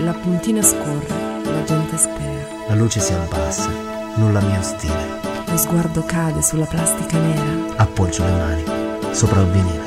La puntina scorre, la gente spera. La luce si abbassa, nulla mi ostile. Lo sguardo cade sulla plastica nera. Appoggio le mani sopra il vinile.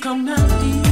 come now, deep.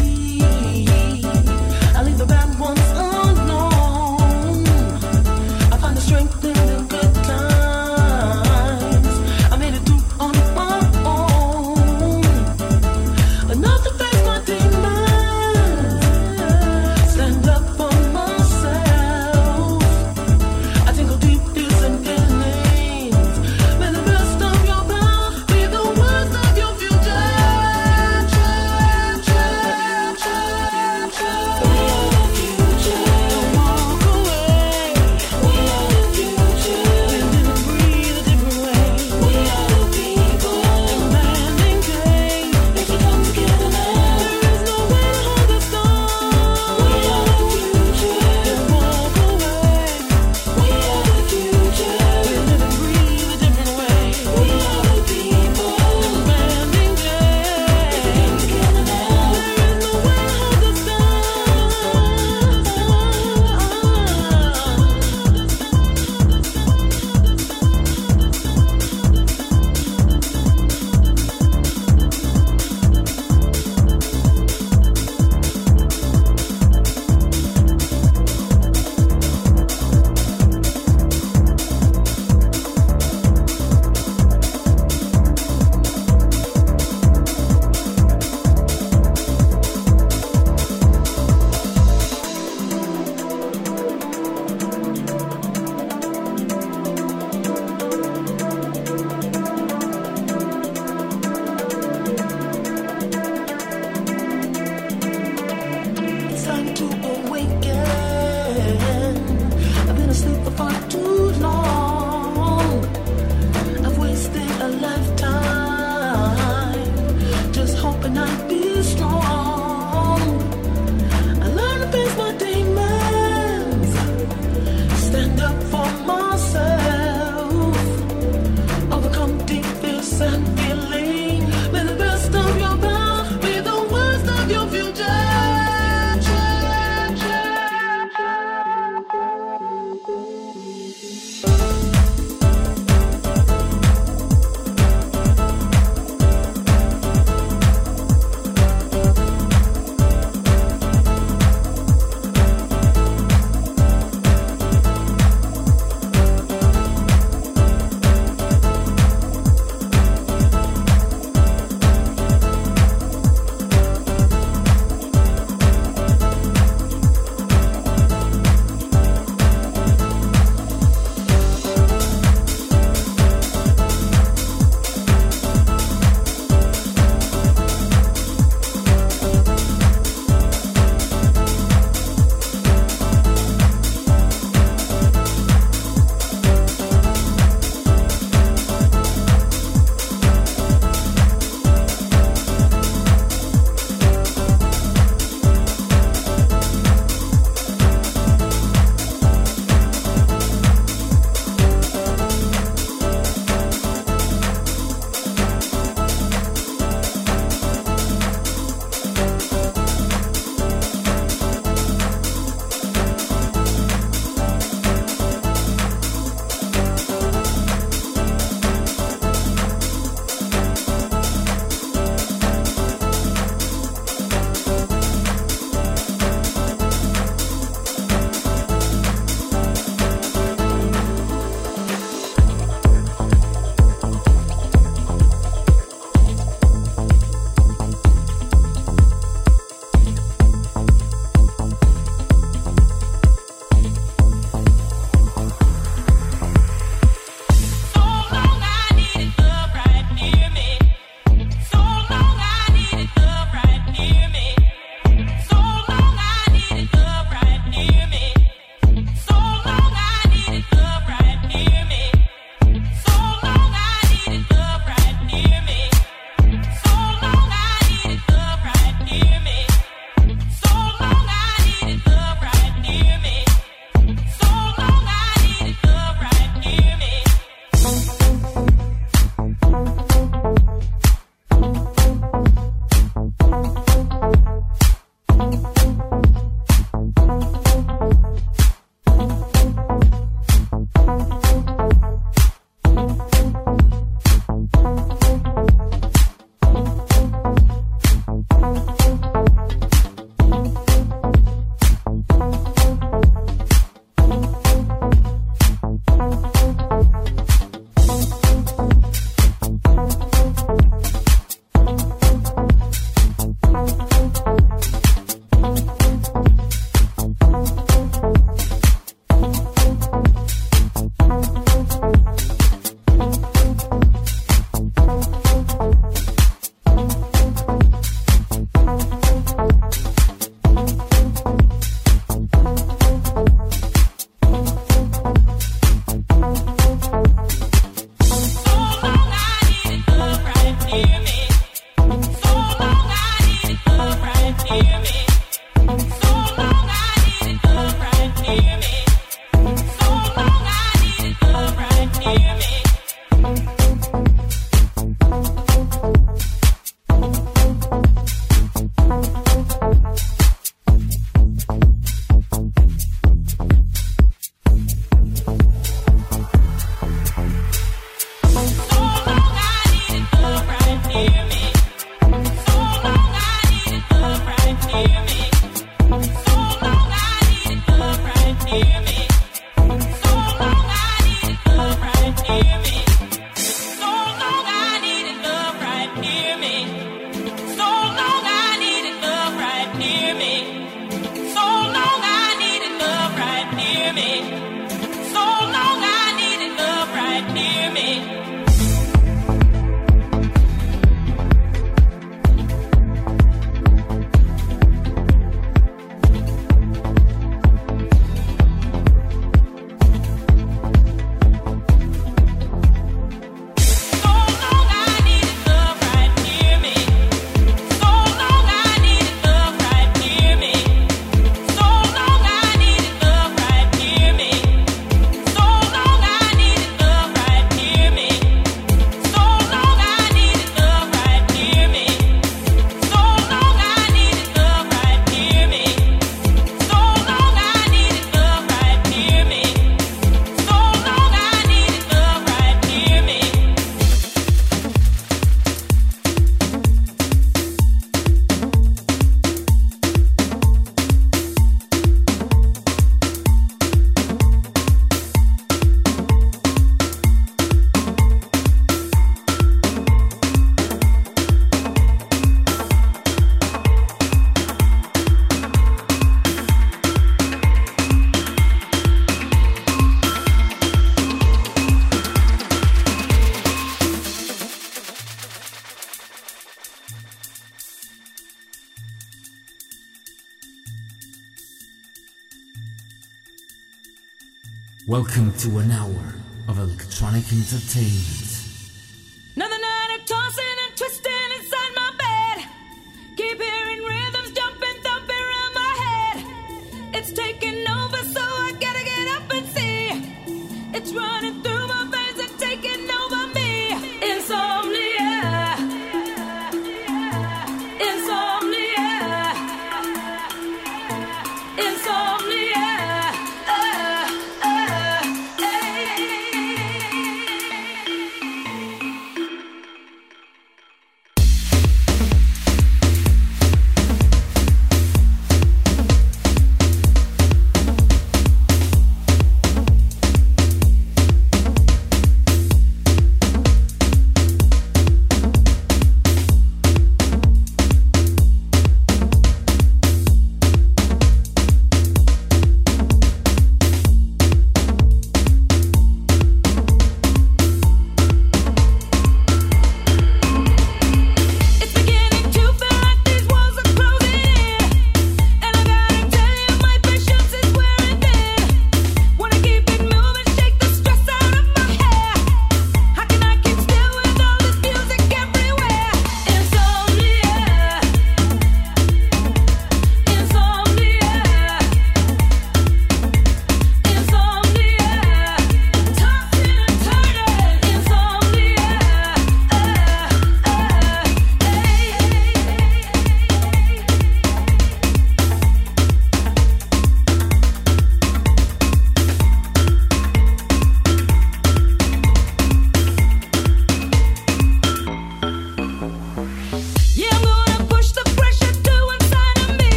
Welcome to an hour of electronic entertainment.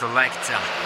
Selector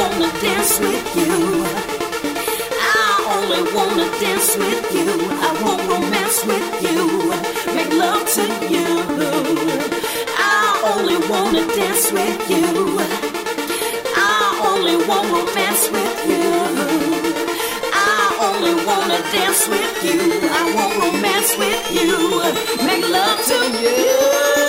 wanna dance with you. I only wanna dance with you. I won't romance with you. Make love to you. I only wanna dance with you. I only want romance with you. I only wanna dance with you. I won't romance with you. Make love to you.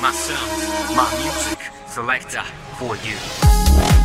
My sounds, my music selector for you.